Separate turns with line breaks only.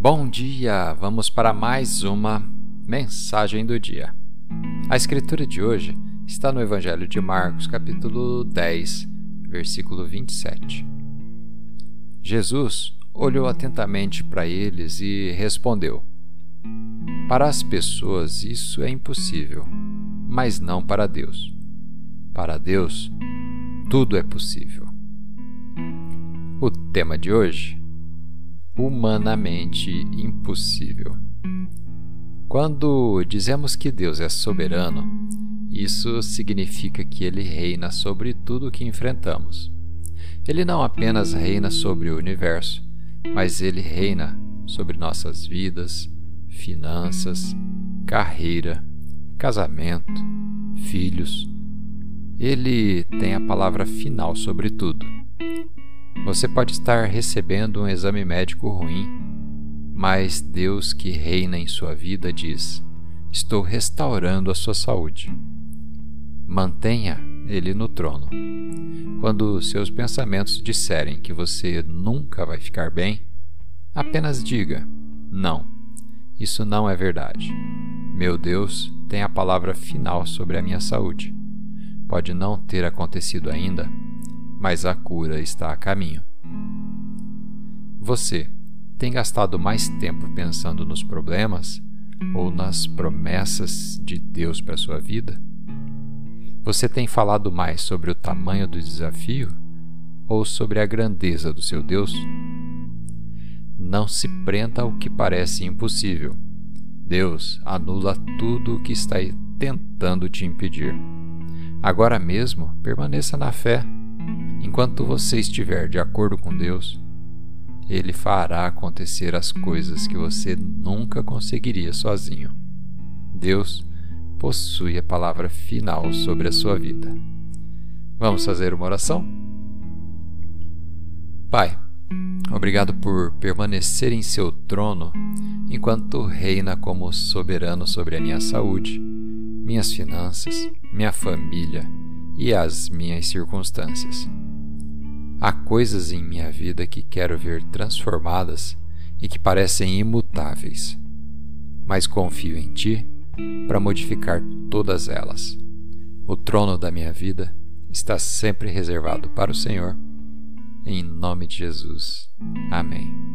Bom dia! Vamos para mais uma mensagem do dia. A escritura de hoje está no Evangelho de Marcos, capítulo 10, versículo 27. Jesus olhou atentamente para eles e respondeu: Para as pessoas isso é impossível, mas não para Deus. Para Deus, tudo é possível. O tema de hoje humanamente impossível. Quando dizemos que Deus é soberano, isso significa que ele reina sobre tudo o que enfrentamos. Ele não apenas reina sobre o universo, mas ele reina sobre nossas vidas, finanças, carreira, casamento, filhos. Ele tem a palavra final sobre tudo. Você pode estar recebendo um exame médico ruim, mas Deus que reina em sua vida diz: Estou restaurando a sua saúde. Mantenha Ele no trono. Quando seus pensamentos disserem que você nunca vai ficar bem, apenas diga: Não, isso não é verdade. Meu Deus tem a palavra final sobre a minha saúde. Pode não ter acontecido ainda, mas a cura está a caminho. Você tem gastado mais tempo pensando nos problemas ou nas promessas de Deus para sua vida? Você tem falado mais sobre o tamanho do desafio ou sobre a grandeza do seu Deus? Não se prenda ao que parece impossível. Deus anula tudo o que está tentando te impedir. Agora mesmo, permaneça na fé Enquanto você estiver de acordo com Deus, Ele fará acontecer as coisas que você nunca conseguiria sozinho. Deus possui a palavra final sobre a sua vida. Vamos fazer uma oração? Pai, obrigado por permanecer em seu trono enquanto reina como soberano sobre a minha saúde, minhas finanças, minha família e as minhas circunstâncias. Há coisas em minha vida que quero ver transformadas e que parecem imutáveis, mas confio em Ti para modificar todas elas. O trono da minha vida está sempre reservado para o Senhor. Em nome de Jesus. Amém.